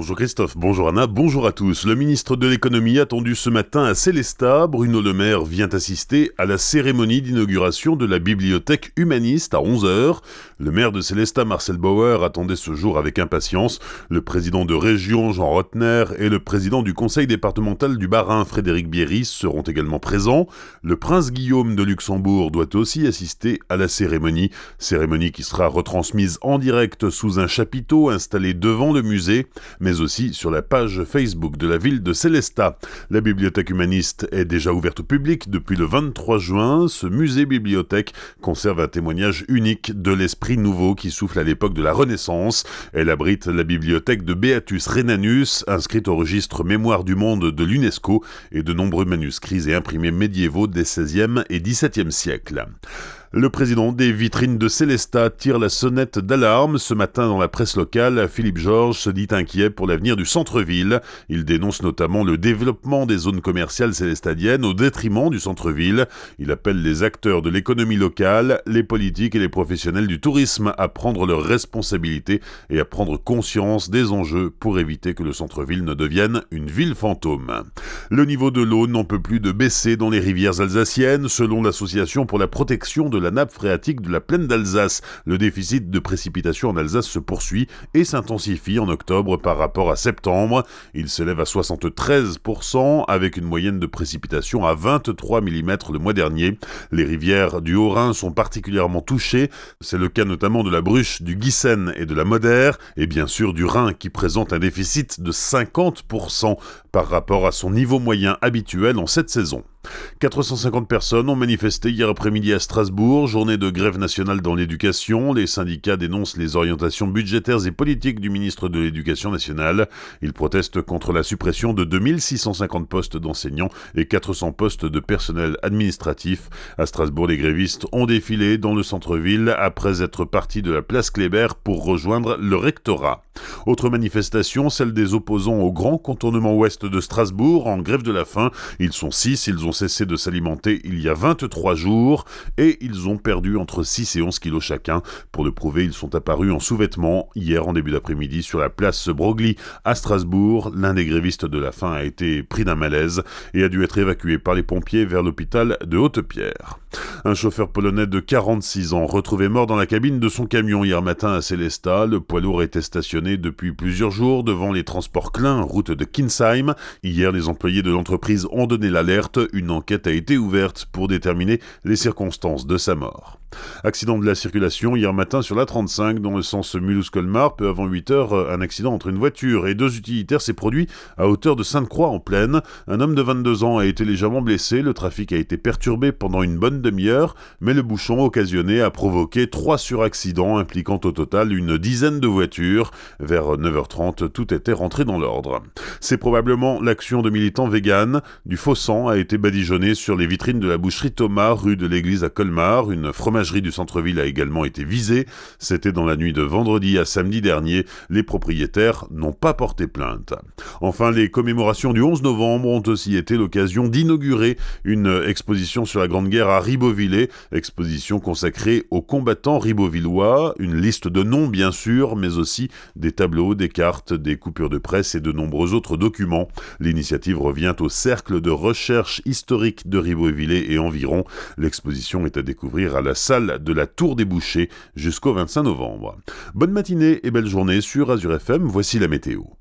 Bonjour Christophe, bonjour Anna, bonjour à tous. Le ministre de l'économie attendu ce matin à Célestat, Bruno Le Maire vient assister à la cérémonie d'inauguration de la bibliothèque humaniste à 11h. Le maire de Célestat, Marcel Bauer, attendait ce jour avec impatience. Le président de région, Jean Rotner, et le président du conseil départemental du Bas-Rhin, Frédéric Bierry, seront également présents. Le prince Guillaume de Luxembourg doit aussi assister à la cérémonie. Cérémonie qui sera retransmise en direct sous un chapiteau installé devant le musée aussi sur la page Facebook de la ville de Célestat. La bibliothèque humaniste est déjà ouverte au public depuis le 23 juin. Ce musée-bibliothèque conserve un témoignage unique de l'esprit nouveau qui souffle à l'époque de la Renaissance. Elle abrite la bibliothèque de Beatus Renanus, inscrite au registre Mémoire du monde de l'UNESCO, et de nombreux manuscrits et imprimés médiévaux des XVIe et XVIIe siècles. Le président des vitrines de Célestat tire la sonnette d'alarme. Ce matin, dans la presse locale, Philippe Georges se dit inquiet pour l'avenir du centre-ville. Il dénonce notamment le développement des zones commerciales célestadiennes au détriment du centre-ville. Il appelle les acteurs de l'économie locale, les politiques et les professionnels du tourisme à prendre leurs responsabilités et à prendre conscience des enjeux pour éviter que le centre-ville ne devienne une ville fantôme. Le niveau de l'eau n'en peut plus de baisser dans les rivières alsaciennes, selon l'association pour la protection de la nappe phréatique de la plaine d'Alsace. Le déficit de précipitations en Alsace se poursuit et s'intensifie en octobre par rapport à septembre. Il s'élève à 73% avec une moyenne de précipitation à 23 mm le mois dernier. Les rivières du Haut-Rhin sont particulièrement touchées. C'est le cas notamment de la Bruche, du Guissen et de la Moder, et bien sûr du Rhin qui présente un déficit de 50% par rapport à son niveau moyen habituel en cette saison. 450 personnes ont manifesté hier après-midi à Strasbourg, journée de grève nationale dans l'éducation. Les syndicats dénoncent les orientations budgétaires et politiques du ministre de l'Éducation nationale. Ils protestent contre la suppression de 2650 postes d'enseignants et 400 postes de personnel administratif. À Strasbourg, les grévistes ont défilé dans le centre-ville après être partis de la place Kléber pour rejoindre le rectorat. Autre manifestation, celle des opposants au grand contournement ouest de Strasbourg en grève de la faim. Ils sont six, ils ont cessé de s'alimenter il y a 23 jours et ils ont perdu entre 6 et 11 kilos chacun. Pour le prouver, ils sont apparus en sous-vêtements hier en début d'après-midi sur la place Broglie à Strasbourg. L'un des grévistes de la faim a été pris d'un malaise et a dû être évacué par les pompiers vers l'hôpital de Haute-Pierre. Un chauffeur polonais de 46 ans retrouvé mort dans la cabine de son camion hier matin à Célestat. Le poids lourd était stationné depuis plusieurs jours devant les transports Klein, route de Kinsheim. Hier, les employés de l'entreprise ont donné l'alerte. Enquête a été ouverte pour déterminer les circonstances de sa mort. Accident de la circulation hier matin sur la 35 dans le sens Mulhouse-Colmar. Peu avant 8 heures, un accident entre une voiture et deux utilitaires s'est produit à hauteur de Sainte-Croix en plaine. Un homme de 22 ans a été légèrement blessé. Le trafic a été perturbé pendant une bonne demi-heure, mais le bouchon occasionné a provoqué trois suraccidents impliquant au total une dizaine de voitures. Vers 9h30, tout était rentré dans l'ordre. C'est probablement l'action de militants véganes. Du faux sang a été sur les vitrines de la boucherie Thomas, rue de l'église à Colmar. Une fromagerie du centre-ville a également été visée. C'était dans la nuit de vendredi à samedi dernier. Les propriétaires n'ont pas porté plainte. Enfin, les commémorations du 11 novembre ont aussi été l'occasion d'inaugurer une exposition sur la Grande Guerre à Ribeauvillé, exposition consacrée aux combattants ribeauvillois, une liste de noms bien sûr, mais aussi des tableaux, des cartes, des coupures de presse et de nombreux autres documents. L'initiative revient au Cercle de recherche historique de Ribeauvillé et environ. L'exposition est à découvrir à la salle de la Tour des Bouchers jusqu'au 25 novembre. Bonne matinée et belle journée sur Azure FM, voici la météo.